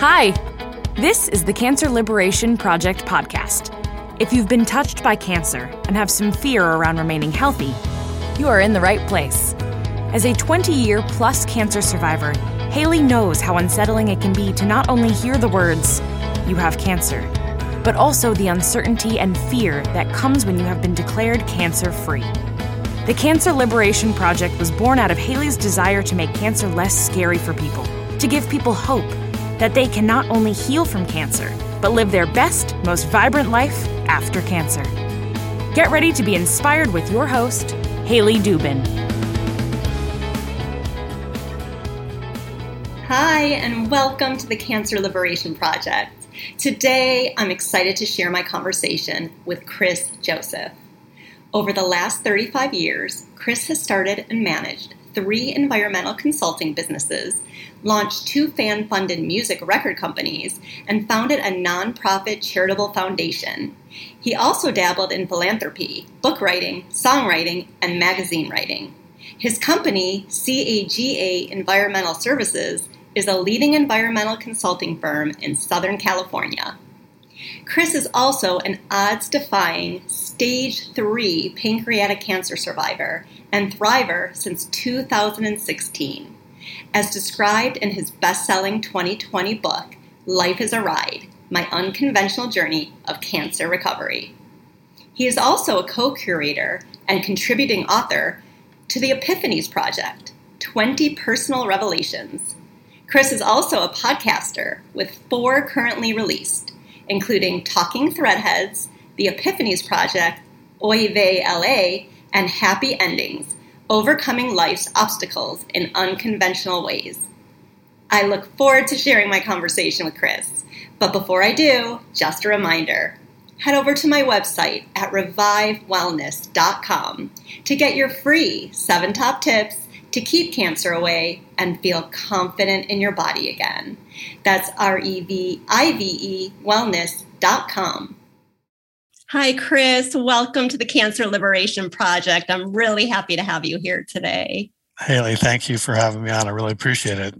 Hi, this is the Cancer Liberation Project podcast. If you've been touched by cancer and have some fear around remaining healthy, you are in the right place. As a 20 year plus cancer survivor, Haley knows how unsettling it can be to not only hear the words, you have cancer, but also the uncertainty and fear that comes when you have been declared cancer free. The Cancer Liberation Project was born out of Haley's desire to make cancer less scary for people, to give people hope that they can not only heal from cancer, but live their best, most vibrant life after cancer. Get ready to be inspired with your host, Haley Dubin. Hi, and welcome to the Cancer Liberation Project. Today, I'm excited to share my conversation with Chris Joseph. Over the last 35 years, Chris has started and managed three environmental consulting businesses, launched two fan funded music record companies, and founded a nonprofit charitable foundation. He also dabbled in philanthropy, book writing, songwriting, and magazine writing. His company, CAJA Environmental Services, is a leading environmental consulting firm in Southern California. Chris is also an odds defying stage 3 pancreatic cancer survivor and thriver since 2016. As described in his best selling 2020 book, Life is a Ride My Unconventional Journey of Cancer Recovery. He is also a co curator and contributing author to the Epiphanies Project 20 Personal Revelations. Chris is also a podcaster with four currently released including Talking Threadheads, The Epiphanies Project, Oy Vey LA, and Happy Endings Overcoming Life's Obstacles in Unconventional Ways. I look forward to sharing my conversation with Chris. But before I do, just a reminder head over to my website at revivewellness.com to get your free seven top tips to keep cancer away and feel confident in your body again. That's R E V I V E wellness.com. Hi, Chris. Welcome to the Cancer Liberation Project. I'm really happy to have you here today. Haley, thank you for having me on. I really appreciate it.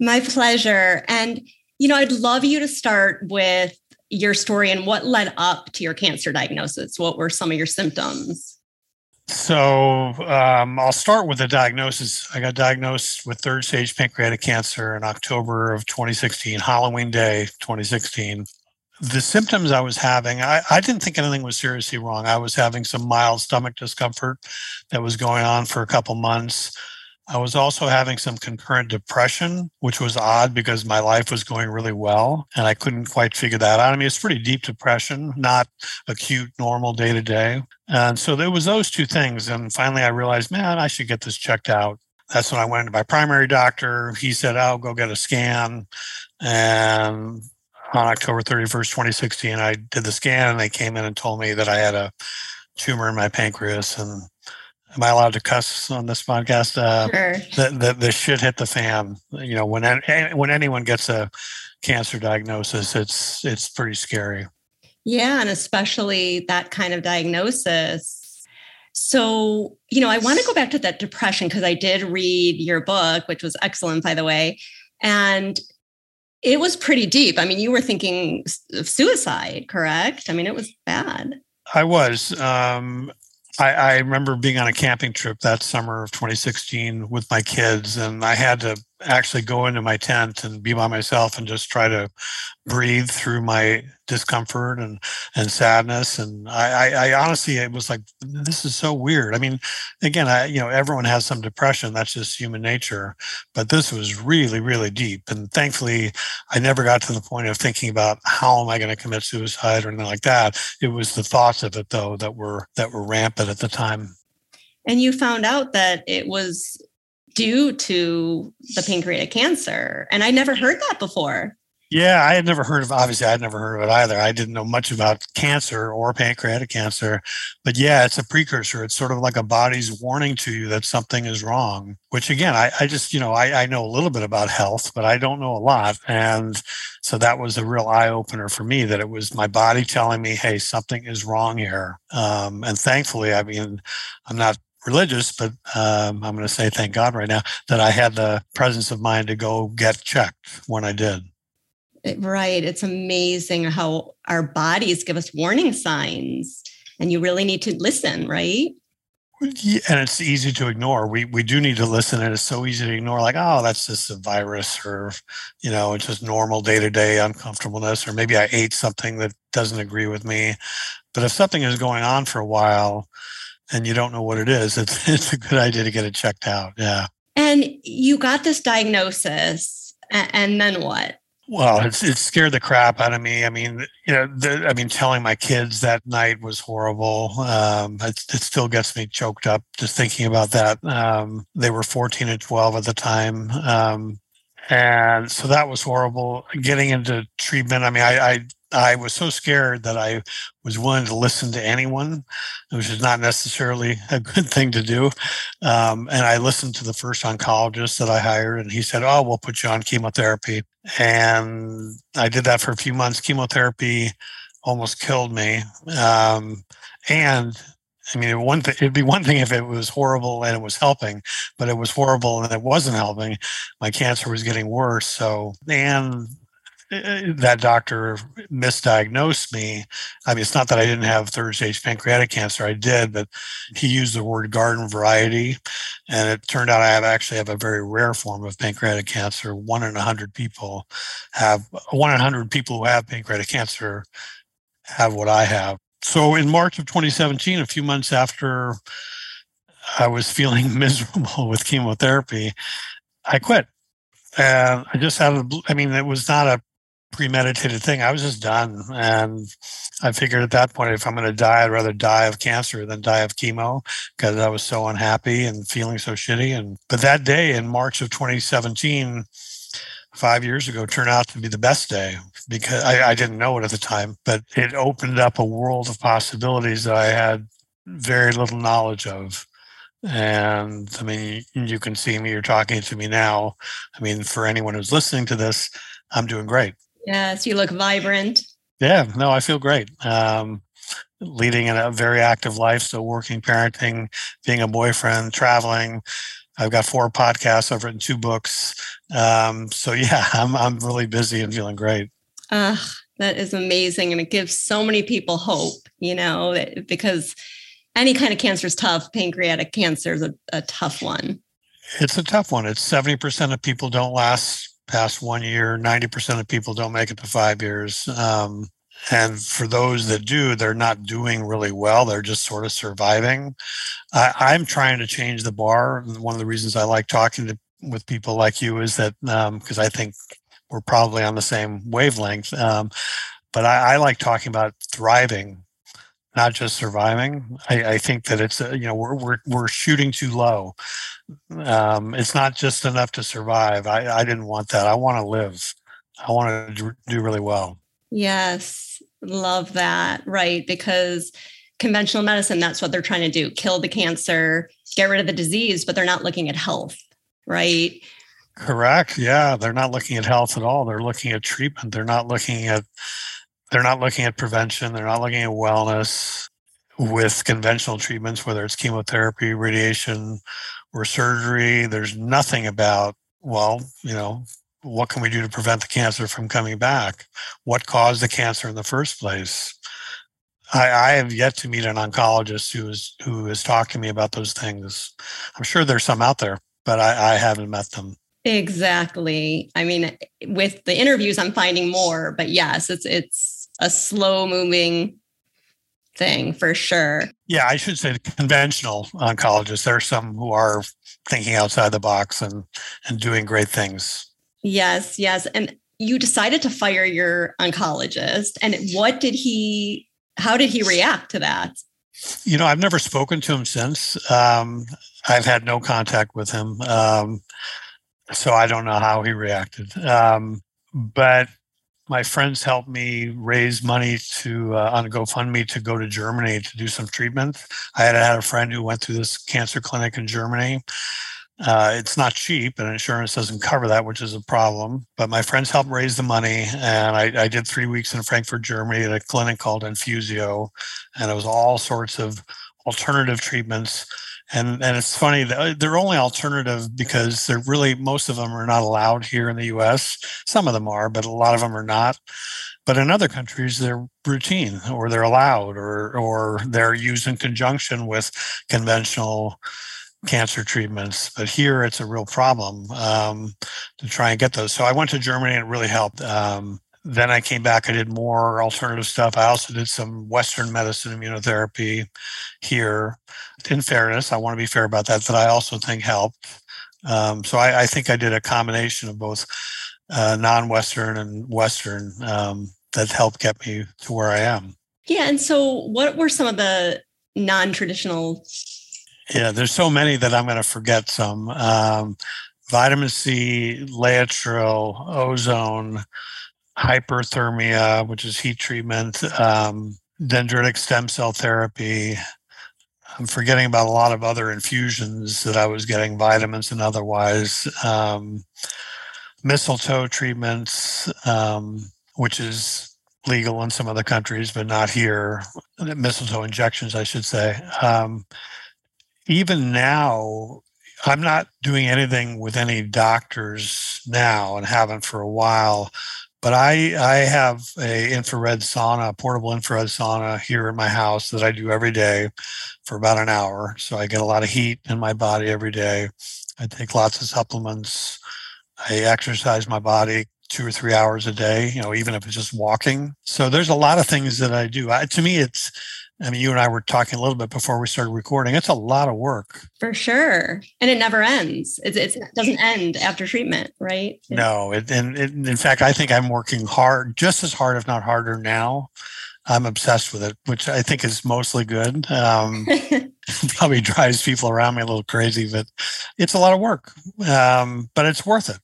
My pleasure. And, you know, I'd love you to start with your story and what led up to your cancer diagnosis. What were some of your symptoms? So um, I'll start with the diagnosis. I got diagnosed with third stage pancreatic cancer in October of 2016, Halloween Day 2016. The symptoms I was having, I, I didn't think anything was seriously wrong. I was having some mild stomach discomfort that was going on for a couple months. I was also having some concurrent depression, which was odd because my life was going really well and I couldn't quite figure that out. I mean, it's pretty deep depression, not acute, normal day to day. And so there was those two things. And finally I realized, man, I should get this checked out. That's when I went to my primary doctor. He said, I'll go get a scan. And on October 31st, 2016, I did the scan and they came in and told me that I had a tumor in my pancreas and am I allowed to cuss on this podcast? Uh, sure. The, the, the shit hit the fan. You know, when when anyone gets a cancer diagnosis, it's it's pretty scary. Yeah, and especially that kind of diagnosis. So, you know, I want to go back to that depression because I did read your book, which was excellent, by the way, and it was pretty deep. I mean, you were thinking of suicide, correct? I mean, it was bad. I was. Um, I, I, remember being on a camping trip that summer of 2016 with my kids, and I had to actually go into my tent and be by myself and just try to breathe through my discomfort and and sadness. And I, I, I honestly, it was like this is so weird. I mean, again, I you know everyone has some depression. That's just human nature. But this was really really deep. And thankfully, I never got to the point of thinking about how am I going to commit suicide or anything like that. It was the thoughts of it though that were that were rampant at the time. And you found out that it was due to the pancreatic cancer. And I never heard that before. Yeah, I had never heard of obviously I'd never heard of it either. I didn't know much about cancer or pancreatic cancer. But yeah, it's a precursor. It's sort of like a body's warning to you that something is wrong. Which again, I, I just, you know, I, I know a little bit about health, but I don't know a lot. And so that was a real eye opener for me that it was my body telling me, hey, something is wrong here. Um, and thankfully, I mean, I'm not religious, but um, I'm going to say thank God right now that I had the presence of mind to go get checked when I did. Right. It's amazing how our bodies give us warning signs, and you really need to listen, right? And it's easy to ignore. We we do need to listen, and it's so easy to ignore. Like, oh, that's just a virus, or you know, it's just normal day to day uncomfortableness, or maybe I ate something that doesn't agree with me. But if something is going on for a while, and you don't know what it is, it's it's a good idea to get it checked out. Yeah. And you got this diagnosis, and then what? Well, it's it scared the crap out of me. I mean, you know, the, I mean, telling my kids that night was horrible. Um, it, it, still gets me choked up just thinking about that. Um, they were 14 and 12 at the time. Um, and so that was horrible. Getting into treatment, I mean, I, I I was so scared that I was willing to listen to anyone, which is not necessarily a good thing to do. Um, and I listened to the first oncologist that I hired, and he said, "Oh, we'll put you on chemotherapy." And I did that for a few months. Chemotherapy almost killed me. Um, and I mean, one th- it'd be one thing if it was horrible and it was helping, but it was horrible and it wasn't helping. My cancer was getting worse. So, and uh, that doctor misdiagnosed me. I mean, it's not that I didn't have third stage pancreatic cancer. I did, but he used the word garden variety. And it turned out I have actually have a very rare form of pancreatic cancer. One in a hundred people have one in a hundred people who have pancreatic cancer have what I have. So in March of 2017, a few months after I was feeling miserable with chemotherapy, I quit. And I just had, a, I mean, it was not a premeditated thing. I was just done. And I figured at that point, if I'm going to die, I'd rather die of cancer than die of chemo because I was so unhappy and feeling so shitty. And, but that day in March of 2017, five years ago turned out to be the best day because I, I didn't know it at the time, but it opened up a world of possibilities that I had very little knowledge of. And I mean, you can see me, you're talking to me now. I mean, for anyone who's listening to this, I'm doing great. Yes, you look vibrant. Yeah, no, I feel great. Um, leading a very active life, so working, parenting, being a boyfriend, traveling. I've got four podcasts. I've written two books. Um, so yeah, I'm I'm really busy and feeling great. Uh, that is amazing, and it gives so many people hope. You know, because any kind of cancer is tough. Pancreatic cancer is a, a tough one. It's a tough one. It's seventy percent of people don't last past one year. 90% of people don't make it to five years. Um, and for those that do, they're not doing really well. They're just sort of surviving. I, am trying to change the bar. one of the reasons I like talking to, with people like you is that because um, I think we're probably on the same wavelength. Um, but I, I, like talking about thriving, not just surviving. I, I think that it's uh, you know we're we're we're shooting too low um, it's not just enough to survive. I, I didn't want that. I want to live. I want to do really well. Yes, love that. Right. Because conventional medicine, that's what they're trying to do kill the cancer, get rid of the disease, but they're not looking at health. Right. Correct. Yeah. They're not looking at health at all. They're looking at treatment. They're not looking at they're not looking at prevention. They're not looking at wellness with conventional treatments, whether it's chemotherapy, radiation, or surgery. There's nothing about, well, you know, what can we do to prevent the cancer from coming back? What caused the cancer in the first place? I, I have yet to meet an oncologist who is who has talked to me about those things. I'm sure there's some out there, but I, I haven't met them. Exactly. I mean, with the interviews, I'm finding more, but yes, it's it's a slow moving thing for sure. Yeah, I should say the conventional oncologists. There are some who are thinking outside the box and and doing great things. Yes, yes. And you decided to fire your oncologist. And what did he how did he react to that? You know, I've never spoken to him since. Um, I've had no contact with him. Um, so I don't know how he reacted. Um, but my friends helped me raise money to uh, on GoFundMe to go to Germany to do some treatment. I had had a friend who went through this cancer clinic in Germany. Uh, it's not cheap, and insurance doesn't cover that, which is a problem. But my friends helped raise the money, and I, I did three weeks in Frankfurt, Germany, at a clinic called Infusio, and it was all sorts of alternative treatments. And, and it's funny that they're only alternative because they're really most of them are not allowed here in the US. Some of them are, but a lot of them are not. But in other countries, they're routine or they're allowed or or they're used in conjunction with conventional cancer treatments. But here it's a real problem um, to try and get those. So I went to Germany and it really helped. Um, then I came back. I did more alternative stuff. I also did some Western medicine immunotherapy here. In fairness, I want to be fair about that. That I also think helped. Um, so I, I, think I did a combination of both uh, non-Western and Western um, that helped get me to where I am. Yeah, and so what were some of the non-traditional yeah, there's so many that I'm going to forget some. Um, vitamin C, Laetrile, ozone, hyperthermia, which is heat treatment, um, dendritic stem cell therapy. I'm forgetting about a lot of other infusions that I was getting, vitamins and otherwise. Um, mistletoe treatments, um, which is legal in some other countries, but not here. Mistletoe injections, I should say. Um, even now, I'm not doing anything with any doctors now and haven't for a while. But I I have a infrared sauna, a portable infrared sauna here in my house that I do every day for about an hour. So I get a lot of heat in my body every day. I take lots of supplements. I exercise my body two or three hours a day, you know, even if it's just walking. So there's a lot of things that I do. I, to me, it's I mean, you and I were talking a little bit before we started recording. It's a lot of work. For sure. And it never ends. It's, it's, it doesn't end after treatment, right? No. It, and it, in fact, I think I'm working hard, just as hard, if not harder now. I'm obsessed with it, which I think is mostly good. Um, probably drives people around me a little crazy, but it's a lot of work. Um, but it's worth it.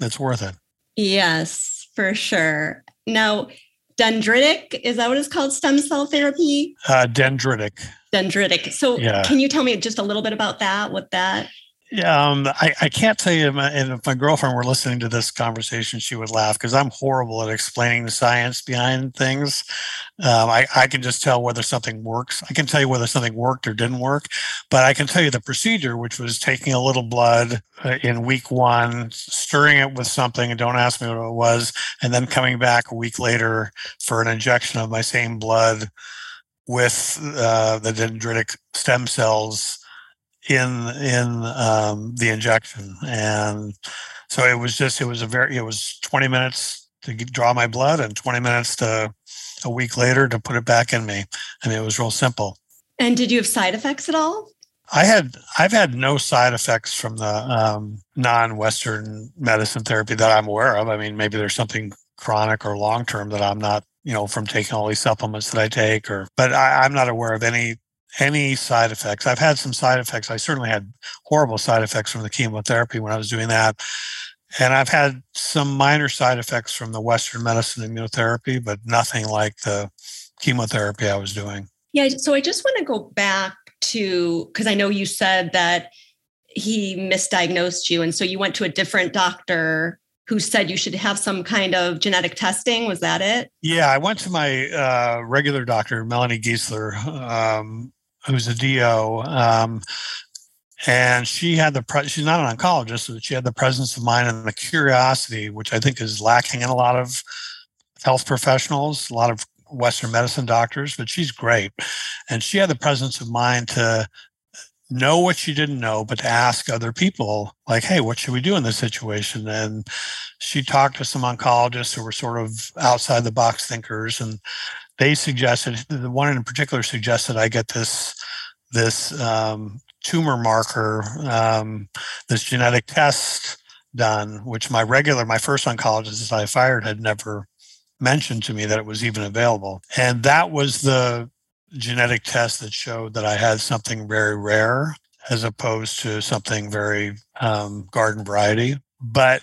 It's worth it. Yes, for sure. Now, dendritic? Is that what it's called? Stem cell therapy? Uh, dendritic. Dendritic. So yeah. can you tell me just a little bit about that what that yeah, um, I, I can't tell you, and if my girlfriend were listening to this conversation, she would laugh because I'm horrible at explaining the science behind things. Um, I, I can just tell whether something works. I can tell you whether something worked or didn't work, but I can tell you the procedure, which was taking a little blood uh, in week one, stirring it with something, and don't ask me what it was, and then coming back a week later for an injection of my same blood with uh, the dendritic stem cells in in um, the injection, and so it was just it was a very it was 20 minutes to draw my blood and 20 minutes to a week later to put it back in me. I mean, it was real simple. And did you have side effects at all? I had I've had no side effects from the um, non-Western medicine therapy that I'm aware of. I mean, maybe there's something chronic or long term that I'm not, you know, from taking all these supplements that I take, or but I, I'm not aware of any any side effects. I've had some side effects. I certainly had horrible side effects from the chemotherapy when I was doing that. And I've had some minor side effects from the Western medicine immunotherapy, but nothing like the chemotherapy I was doing. Yeah. So I just want to go back to because I know you said that he misdiagnosed you. And so you went to a different doctor who said you should have some kind of genetic testing. Was that it? Yeah, I went to my uh, regular doctor, Melanie Giesler, um, who's a DO. Um, and she had the pre- she's not an oncologist, but she had the presence of mind and the curiosity, which I think is lacking in a lot of health professionals, a lot of Western medicine doctors, but she's great. And she had the presence of mind to know what she didn't know, but to ask other people, like, hey, what should we do in this situation? And she talked to some oncologists who were sort of outside the box thinkers, and they suggested the one in particular suggested I get this this um, tumor marker, um, this genetic test done, which my regular, my first oncologist that I fired had never mentioned to me that it was even available. And that was the genetic test that showed that I had something very rare as opposed to something very um, garden variety. But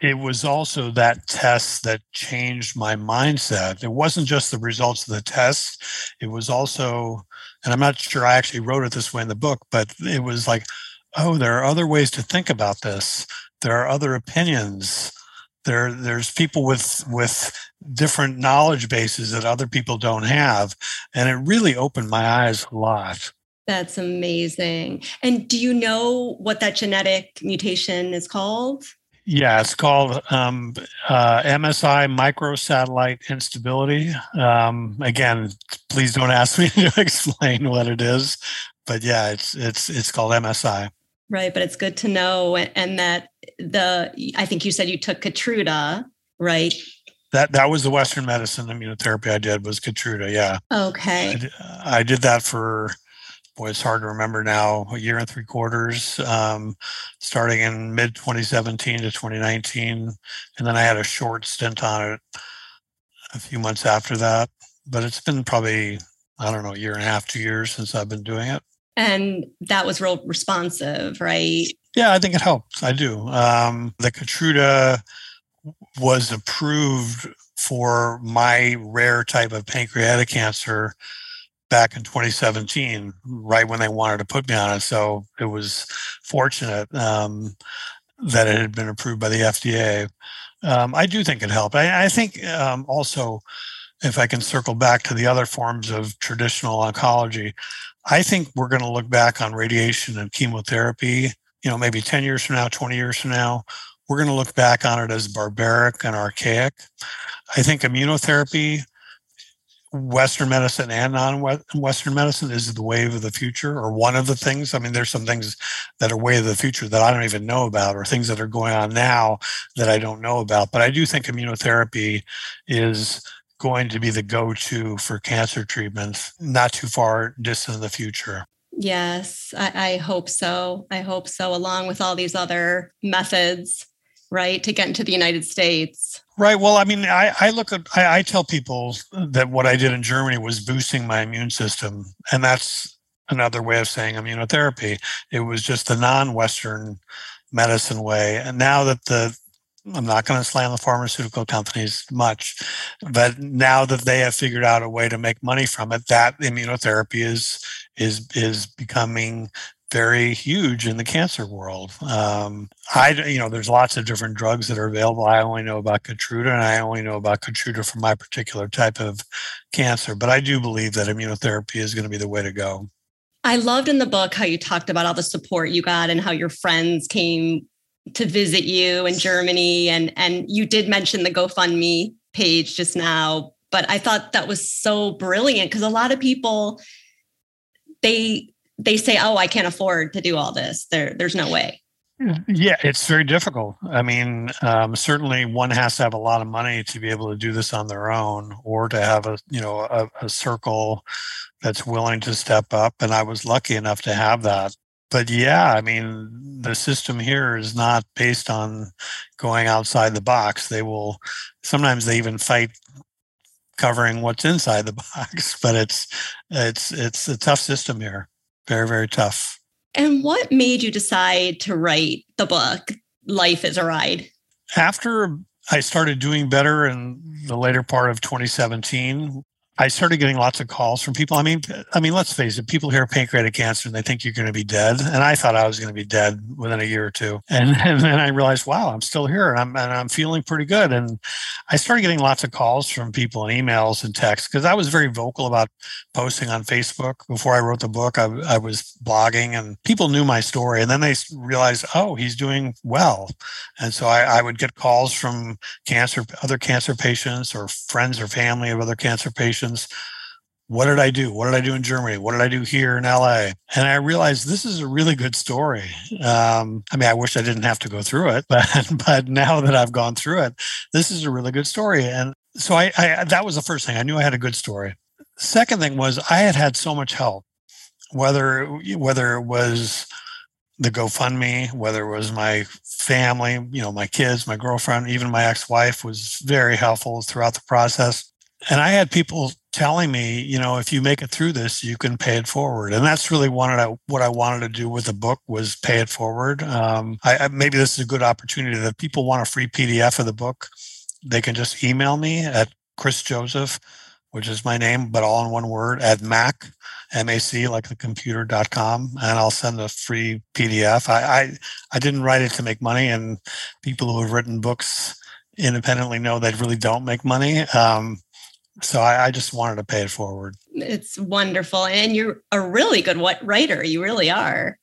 it was also that test that changed my mindset. It wasn't just the results of the test, it was also, and I'm not sure I actually wrote it this way in the book, but it was like, oh, there are other ways to think about this. There are other opinions. There, there's people with with different knowledge bases that other people don't have, and it really opened my eyes a lot. That's amazing. And do you know what that genetic mutation is called? Yeah, it's called um, uh, MSI microsatellite instability. Um, again, please don't ask me to explain what it is, but yeah, it's it's it's called MSI. Right, but it's good to know, and that the I think you said you took Keytruda, right? That that was the Western medicine immunotherapy I did was Keytruda. Yeah. Okay. I, I did that for boy, it's hard to remember now, a year and three quarters, um, starting in mid 2017 to 2019. And then I had a short stint on it a few months after that. But it's been probably, I don't know, a year and a half, two years since I've been doing it. And that was real responsive, right? Yeah, I think it helps. I do. Um, the Keytruda was approved for my rare type of pancreatic cancer back in 2017, right when they wanted to put me on it. So it was fortunate um, that it had been approved by the FDA. Um, I do think it helped. I, I think um, also, if I can circle back to the other forms of traditional oncology, I think we're going to look back on radiation and chemotherapy, you know, maybe 10 years from now, 20 years from now. We're going to look back on it as barbaric and archaic. I think immunotherapy Western medicine and non-Western medicine is the wave of the future, or one of the things. I mean, there's some things that are way of the future that I don't even know about, or things that are going on now that I don't know about. But I do think immunotherapy is going to be the go-to for cancer treatments, not too far distant in the future. Yes, I, I hope so. I hope so, along with all these other methods right to get into the united states right well i mean i, I look at I, I, tell people that what i did in germany was boosting my immune system and that's another way of saying immunotherapy. It was just the non-western medicine way and now that the i'm not going to slam the pharmaceutical companies much but now that they have figured out a way to make money from it that immunotherapy is is is becoming very huge in the cancer world. Um, I, you know, there's lots of different drugs that are available. I only know about Keytruda, and I only know about Keytruda for my particular type of cancer. But I do believe that immunotherapy is going to be the way to go. I loved in the book how you talked about all the support you got and how your friends came to visit you in Germany, and and you did mention the GoFundMe page just now. But I thought that was so brilliant because a lot of people they they say, "Oh, I can't afford to do all this." There, there's no way. Yeah, it's very difficult. I mean, um, certainly one has to have a lot of money to be able to do this on their own, or to have a you know a, a circle that's willing to step up. And I was lucky enough to have that. But yeah, I mean, the system here is not based on going outside the box. They will sometimes they even fight covering what's inside the box, but it's it's it's a tough system here very, very tough. And what made you decide to write the book, Life is a Ride? After I started doing better in the later part of 2017, I started getting lots of calls from people. I mean, I mean, let's face it, people hear pancreatic cancer and they think you're going to be dead. And I thought I was going to be dead within a year or two. And, and then I realized, wow, I'm still here and I'm, and I'm feeling pretty good. And I started getting lots of calls from people and emails and texts because I was very vocal about posting on Facebook. Before I wrote the book, I, I was blogging and people knew my story. And then they realized, oh, he's doing well. And so I, I would get calls from cancer, other cancer patients or friends or family of other cancer patients what did I do? What did I do in Germany? What did I do here in LA? And I realized this is a really good story. Um, I mean, I wish I didn't have to go through it, but but now that I've gone through it, this is a really good story. And so I, I that was the first thing. I knew I had a good story. Second thing was I had had so much help, whether whether it was the GoFundMe, whether it was my family, you know, my kids, my girlfriend, even my ex-wife was very helpful throughout the process and I had people telling me, you know, if you make it through this, you can pay it forward, and that's really wanted what I wanted to do with the book was pay it forward. Um, I, I, maybe this is a good opportunity that people want a free PDF of the book, they can just email me at Chris Joseph, which is my name, but all in one word at Mac, M-A-C, like the computer.com, and I'll send a free PDF. I, I I didn't write it to make money, and people who have written books independently know they really don't make money. Um, So I, I, just wanted to pay it forward. It's wonderful. And you're a really good writer. You really are.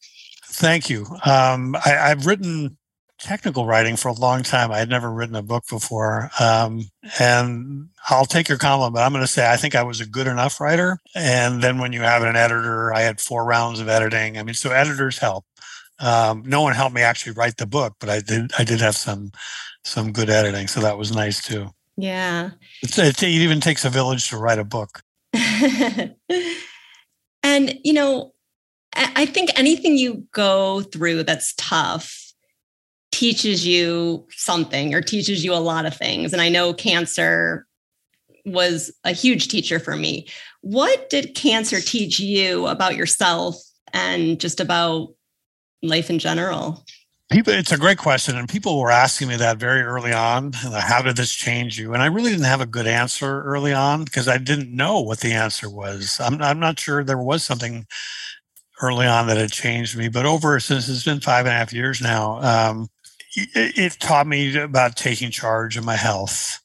Thank you. Um, I, I've written technical writing for a long time. I had never written a book before. Um, and I'll take your compliment, but I'm going to say I think I was a good enough writer. And then when you have an editor, I had four rounds of editing. I mean, so editors help. Um, no one helped me actually write the book, but I did. I did have some some good editing, so that was nice too. Yeah, it's, it, it even takes a village to write a book. and you know, I think anything you go through that's tough teaches you something or teaches you a lot of things. And I know cancer was a huge teacher for me. What did cancer teach you about yourself and just about life in general? People, it's a great question, and people were asking me that very early on. How did this change you? And I really didn't have a good answer early on because I didn't know what the answer was. I'm, I'm not sure there was something early on that had changed me, but over since it's been five and a half years now, um, it, it taught me about taking charge of my health.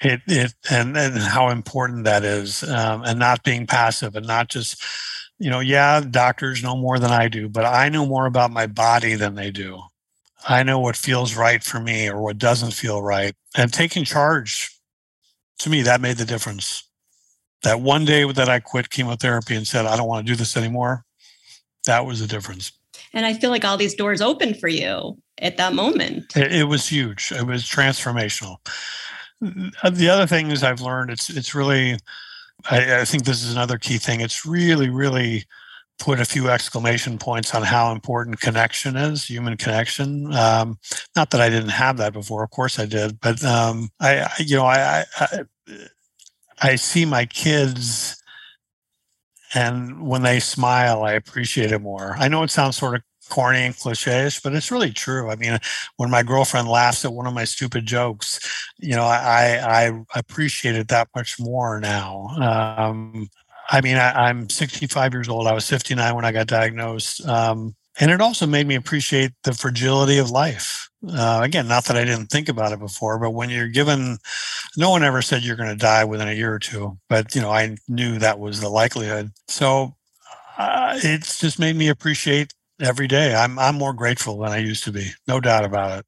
It, it and, and how important that is, um, and not being passive and not just, you know, yeah, doctors know more than I do, but I know more about my body than they do. I know what feels right for me or what doesn't feel right. And taking charge, to me, that made the difference. That one day that I quit chemotherapy and said, I don't want to do this anymore, that was the difference. And I feel like all these doors opened for you at that moment. It, it was huge. It was transformational. The other thing is I've learned it's it's really I, I think this is another key thing. It's really, really put a few exclamation points on how important connection is, human connection. Um, not that I didn't have that before, of course I did, but um, I, I, you know, I, I, I see my kids and when they smile, I appreciate it more. I know it sounds sort of corny and cliche but it's really true. I mean, when my girlfriend laughs at one of my stupid jokes, you know, I I appreciate it that much more now. Um, I mean, I, am 65 years old. I was 59 when I got diagnosed. Um, and it also made me appreciate the fragility of life. Uh, again, not that I didn't think about it before, but when you're given, no one ever said you're going to die within a year or two, but you know, I knew that was the likelihood. So uh, it's just made me appreciate every day. I'm I'm more grateful than I used to be. No doubt about it.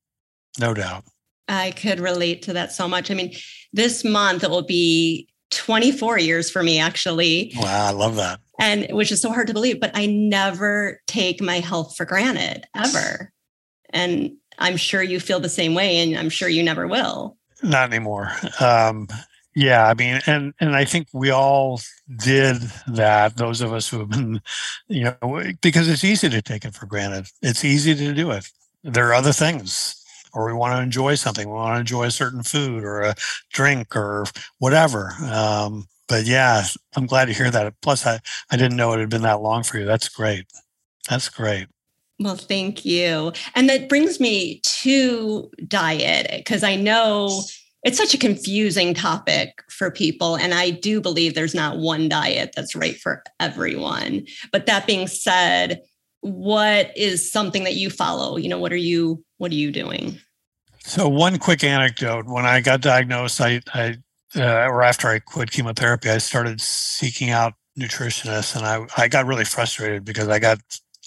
No doubt. I could relate to that so much. I mean, this month it will be 24 years for me actually. Wow, I love that. And which is so hard to believe, but I never take my health for granted ever. And I'm sure you feel the same way and I'm sure you never will. Not anymore. Um, yeah, I mean, and and I think we all did that. Those of us who have been, you know, because it's easy to take it for granted. It's easy to do it. There are other things, or we want to enjoy something. We want to enjoy a certain food or a drink or whatever. Um, but yeah, I'm glad to hear that. Plus, I I didn't know it had been that long for you. That's great. That's great. Well, thank you. And that brings me to diet because I know it's such a confusing topic for people and i do believe there's not one diet that's right for everyone. But that being said what is something that you follow? You know what are you what are you doing? So one quick anecdote. When i got diagnosed i i uh, or after i quit chemotherapy i started seeking out nutritionists and i i got really frustrated because i got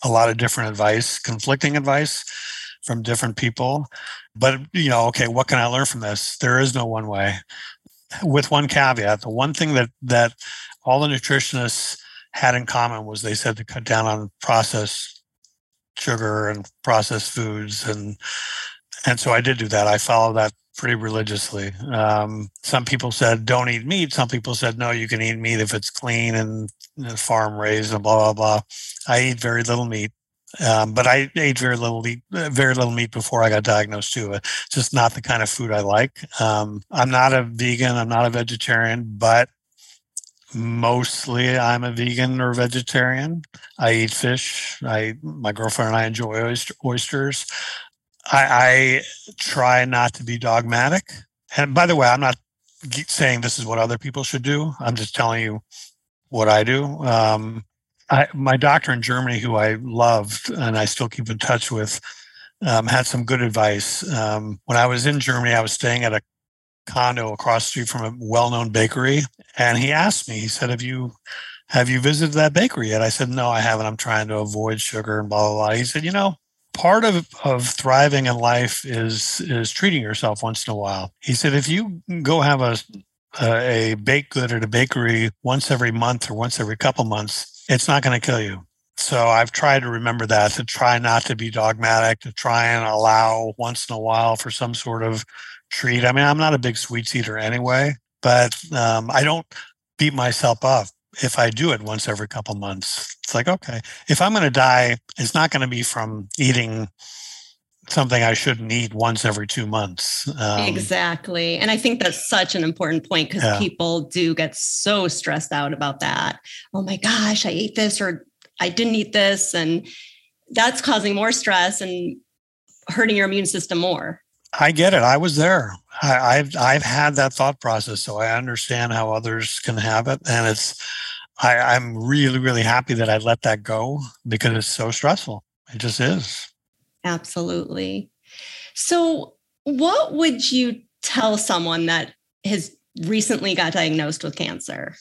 a lot of different advice conflicting advice from different people. But, you know, okay, what can I learn from this? There is no one way. With one caveat, the one thing that that all the nutritionists had in common was they said to cut down on processed sugar and processed foods and and so I did do that. I followed that pretty religiously. Um, some people said don't eat meat. Some people said no, you can eat meat if it's clean and, and farm raised and blah blah blah. I eat very little meat. Um, but I ate very little meat, very little meat before I got diagnosed too. It's just not the kind of food I like. Um, I'm not a vegan. I'm not a vegetarian, but mostly I'm a vegan or vegetarian. I eat fish. I my girlfriend and I enjoy oyster, oysters. I, I try not to be dogmatic. And by the way, I'm not saying this is what other people should do. I'm just telling you what I do. Um, I, my doctor in Germany, who I loved and I still keep in touch with, um, had some good advice. Um, when I was in Germany, I was staying at a condo across the street from a well-known bakery, and he asked me. He said, "Have you have you visited that bakery yet?" I said, "No, I haven't. I'm trying to avoid sugar and blah blah blah." He said, "You know." Part of, of thriving in life is is treating yourself once in a while. He said, if you go have a a baked good at a bakery once every month or once every couple months, it's not going to kill you. So I've tried to remember that, to try not to be dogmatic, to try and allow once in a while for some sort of treat. I mean, I'm not a big sweets eater anyway, but um, I don't beat myself up if I do it once every couple months. It's like, okay, if I'm going to die, it's not going to be from eating something I shouldn't eat once every two months. Um, exactly. And I think that's such an important point because yeah. people do get so stressed out about that. Oh my gosh, I ate this or I didn't eat this. And that's causing more stress and hurting your immune system more. I get it. I was there. I, have I've had that thought process, so I understand how others can have it, and it's. I, I'm really really happy that I let that go because it's so stressful. It just is. Absolutely. So, what would you tell someone that has recently got diagnosed with cancer?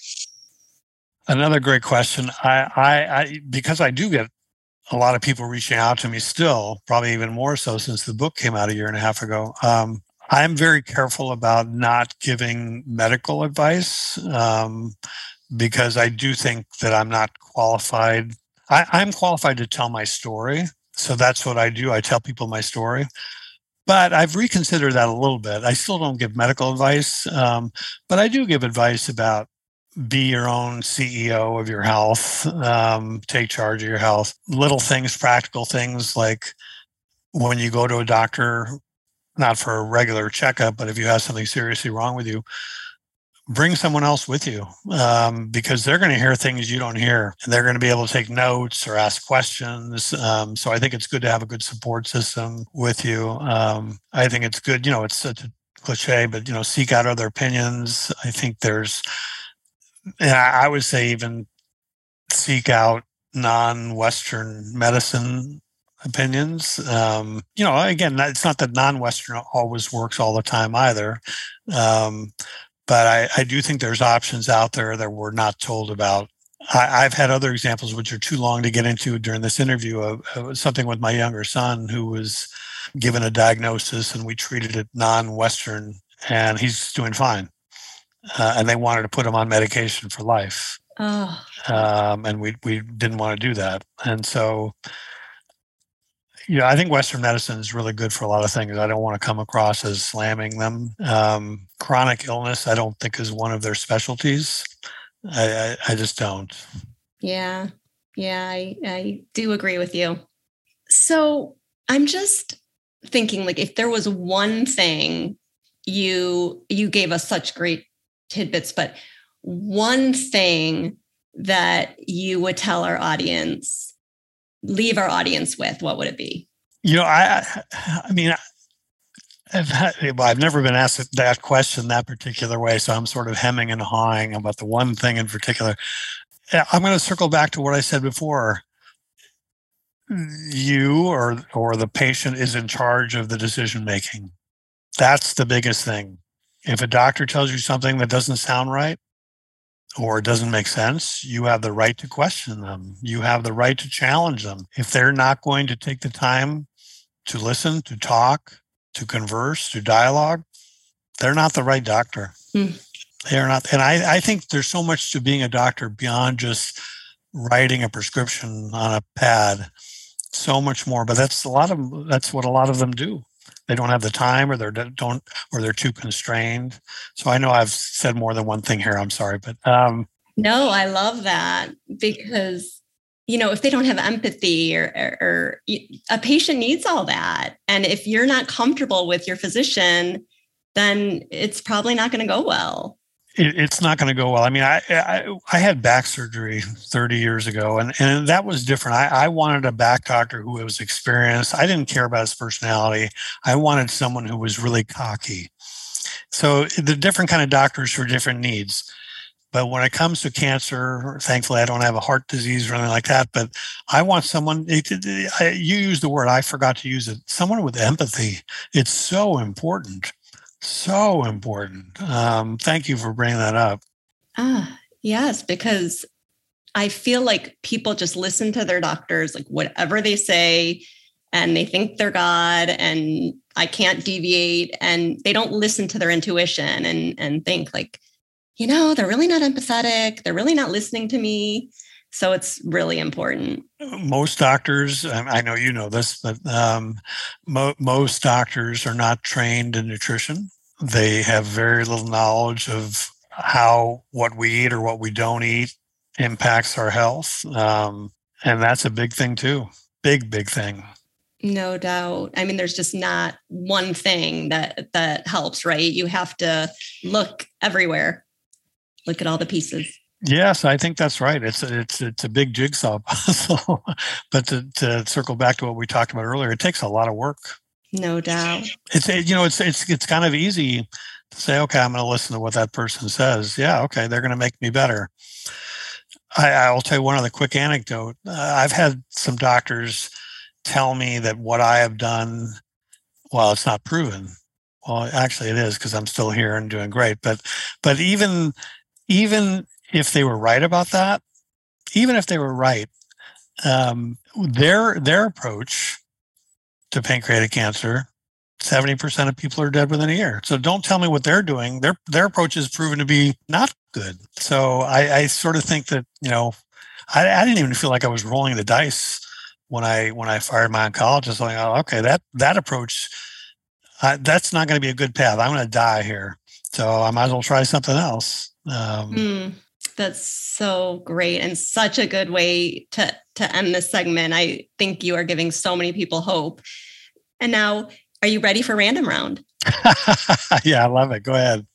Another great question. I, I, I, because I do get a lot of people reaching out to me still, probably even more so since the book came out a year and a half ago. Um, I'm very careful about not giving medical advice um, because I do think that I'm not qualified. I, I'm qualified to tell my story. So that's what I do. I tell people my story. But I've reconsidered that a little bit. I still don't give medical advice, um, but I do give advice about be your own CEO of your health, um, take charge of your health. Little things, practical things like when you go to a doctor, not for a regular checkup, but if you have something seriously wrong with you, bring someone else with you um, because they're going to hear things you don't hear and they're going to be able to take notes or ask questions um, so i think it's good to have a good support system with you um, i think it's good you know it's such a cliche but you know seek out other opinions i think there's and I, I would say even seek out non-western medicine opinions. Um, you know, again, it's not that non-Western always works all the time either. Um, but I, I do think there's options out there that we're not told about. I, have had other examples which are too long to get into during this interview of, of, something with my younger son who was given a diagnosis and we treated it non-Western and he's doing fine. Uh, and they wanted to put him on medication for life. Oh. Um, and we, we didn't want to do that. And so yeah, I think Western medicine is really good for a lot of things. I don't want to come across as slamming them. Um, chronic illness, I don't think is one of their specialties. I, I, I just don't. Yeah, yeah, I, I do agree with you. So I'm just thinking, like, if there was one thing you you gave us such great tidbits, but one thing that you would tell our audience leave our audience with, what would it be? You know, I, I mean, I've, had, well, I've never been asked that question that particular way, so I'm sort of hemming and hawing about the one thing in particular. I'm going to circle back to what I said before. You or or the patient is in charge of the decision making. That's the biggest thing. If a doctor tells you something that doesn't sound right, or it doesn't make sense, you have the right to question them. You have the right to challenge them. If they're not going to take the time to listen, to talk, to converse, to dialogue, they're not the right doctor. Mm. They are not. And I, I think there's so much to being a doctor beyond just writing a prescription on a pad. So much more. But that's a lot of that's what a lot of them do they don't have the time or they're don't or they're too constrained. So i know i've said more than one thing here i'm sorry but um no i love that because you know if they don't have empathy or, or, or a patient needs all that. And if you're not comfortable with your physician then it's probably not going to go well it, it's not going to go well. I mean, I, I, I had back surgery 30 years ago, and and that was different. I, I wanted a back doctor who was experienced. I didn't care about his personality. I wanted someone who was really cocky. So the different kind of doctors for different needs. But when it comes to cancer, thankfully I don't have a heart disease or anything like that. But I want someone. You use the word. I forgot to use it. Someone with empathy. It's so important So important. Um, thank you for bringing that up. Ah, yes, because I feel like people just listen to their doctors, like whatever they say, and they think they're God and I can't deviate. And they don't listen to their intuition and, and think, like, you know, they're really not empathetic. They're really not listening to me. So it's really important. Most doctors, I know you know this, but um, mo- most doctors are not trained in nutrition. They have very little knowledge of how what we eat or what we don't eat impacts our health. Um, and that's a big thing too. Big, big thing. No doubt. I mean, there's just not one thing that that helps, right? You have to look everywhere. Look at all the pieces. Yes, I think that's right. It's a, it's it's a big jigsaw puzzle. but to, to circle back to what we talked about earlier, it takes a lot of work. No doubt. It's you know it's it's it's kind of easy to say, okay, I'm going to listen to what that person says. Yeah, okay, they're going to make me better. I, will tell you one other quick anecdote. Uh, I've had some doctors tell me that what I have done, well, it's not proven. Well, actually, it is because I'm still here and doing great. But, but even even if they were right about that, even if they were right, um, their their approach to pancreatic cancer 70% of people are dead within a year. So don't tell me what they're doing. Their their approach is proven to be not good. So I, I sort of think that, you know, I, I, didn't even feel like I was rolling the dice when I when I fired my oncologist. Like, oh, okay, that that approach, that's not going to be a good path. I'm going to die here. So I might as well try something else. Um, mm, that's so great and such a good way to to end this segment. I think you are giving so many people hope. And now are you ready for random round? yeah, I love it. Go ahead.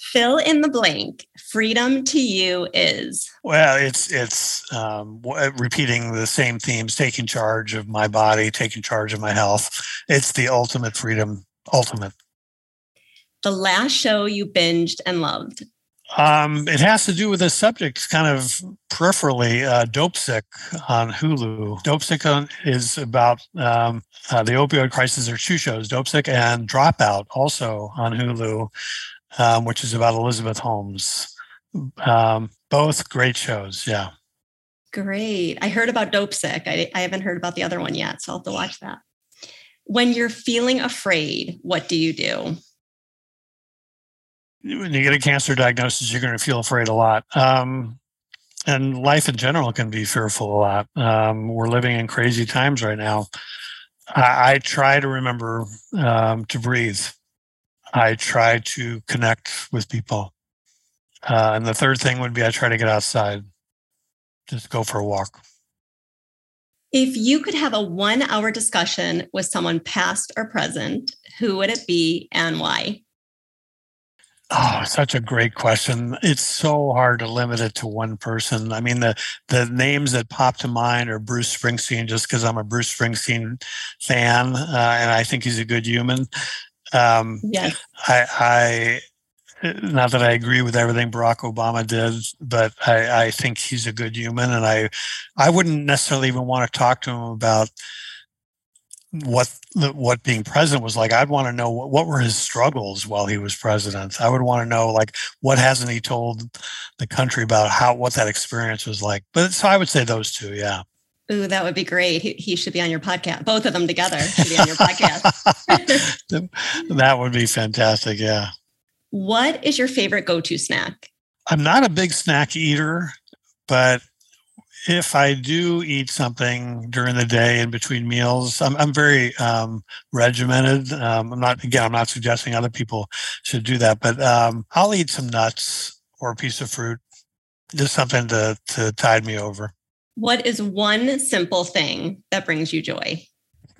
Fill in the blank. Freedom to you is. Well, it's it's um, repeating the same themes: taking charge of my body, taking charge of my health. It's the ultimate freedom. Ultimate. The last show you binged and loved. Um, it has to do with this subject, kind of peripherally. Uh, Dopesick on Hulu. Dopesick on, is about um, uh, the opioid crisis. There are two shows, Dopesick and Dropout, also on Hulu, um, which is about Elizabeth Holmes. Um, both great shows. Yeah. Great. I heard about Dopesick. I, I haven't heard about the other one yet, so I'll have to watch that. When you're feeling afraid, what do you do? When you get a cancer diagnosis, you're going to feel afraid a lot. Um, and life in general can be fearful a lot. Um, we're living in crazy times right now. I, I try to remember um, to breathe. I try to connect with people. Uh, and the third thing would be I try to get outside, just go for a walk. If you could have a one hour discussion with someone past or present, who would it be and why? Oh, such a great question. It's so hard to limit it to one person. I mean, the the names that pop to mind are Bruce Springsteen, just because I'm a Bruce Springsteen fan, uh, and I think he's a good human. Um, yes. I, I, not that I agree with everything Barack Obama did, but I, I think he's a good human, and I, I wouldn't necessarily even want to talk to him about what the, what being president was like. I'd want to know what, what were his struggles while he was president. I would want to know like what hasn't he told the country about how what that experience was like. But so I would say those two, yeah. Ooh, that would be great. He, he should be on your podcast. Both of them together should be on your podcast. that would be fantastic. Yeah. What is your favorite go-to snack? I'm not a big snack eater, but if I do eat something during the day in between meals, I'm, I'm very um, regimented. Um, I'm not, again, I'm not suggesting other people should do that, but um, I'll eat some nuts or a piece of fruit, just something to, to tide me over. What is one simple thing that brings you joy?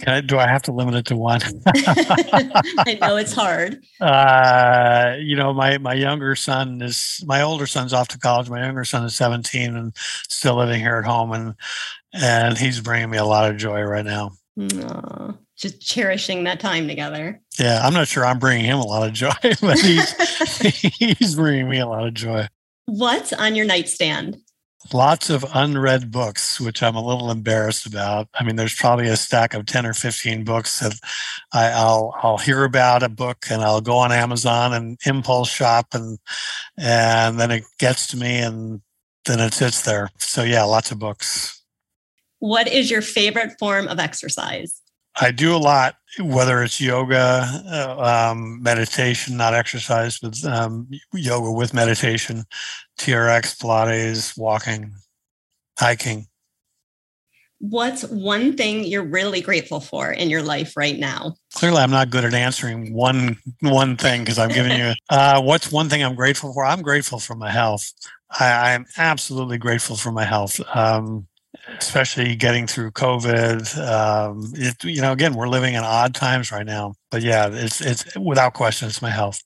I, do I have to limit it to one? I know it's hard. Uh, you know, my my younger son is my older son's off to college. My younger son is 17 and still living here at home, and and he's bringing me a lot of joy right now. Aww, just cherishing that time together. Yeah, I'm not sure I'm bringing him a lot of joy, but he's he's bringing me a lot of joy. What's on your nightstand? Lots of unread books, which I'm a little embarrassed about. I mean, there's probably a stack of 10 or 15 books that I, will I'll hear about a book and I'll go on Amazon and impulse shop and and then it gets to me and then it sits there. So yeah, lots of books. What is your favorite form of exercise? I do a lot, whether it's yoga, uh, um, meditation, not exercise, but um, yoga with meditation, TRX, Pilates, walking, hiking. What's one thing you're really grateful for in your life right now? Clearly, I'm not good at answering one one thing because I'm giving you. Uh, what's one thing I'm grateful for? I'm grateful for my health. I, am absolutely grateful for my health. Um, especially getting through COVID. Um, it, you know, again, we're living in odd times right now, but yeah, it's it's without question, it's my health.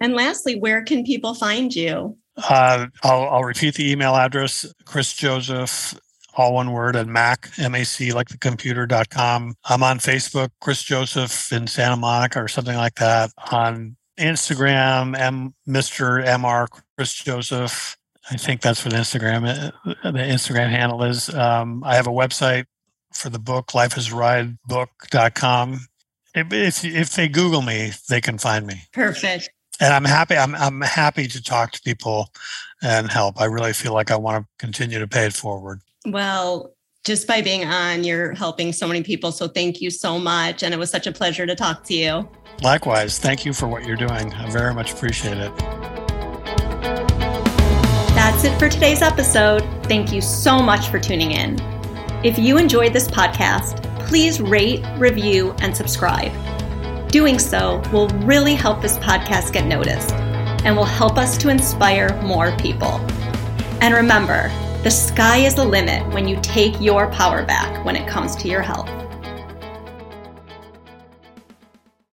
And lastly, where can people find you? Uh, I'll, I'll repeat the email address: Chris Joseph, all one word, at Mac M A C like the computer.com. I'm on Facebook, Chris Joseph in Santa Monica or something like that. On Instagram, M Mr. Mr. Chris Joseph. I think that's what Instagram uh, the Instagram handle is. Um, I have a website for the book, lifeisridebook.com. If, if if they Google me, they can find me. Perfect. And I'm happy. I'm I'm happy to talk to people and help. I really feel like I want to continue to pay it forward. Well, just by being on, you're helping so many people. So thank you so much. And it was such a pleasure to talk to you. Likewise. Thank you for what you're doing. I very much appreciate it. That's it for today's episode. Thank you so much for tuning in. If you enjoyed this podcast, please rate, review, and subscribe. Doing so will really help this podcast get noticed and will help us to inspire more people. And remember, the sky is the limit when you take your power back when it comes to your health.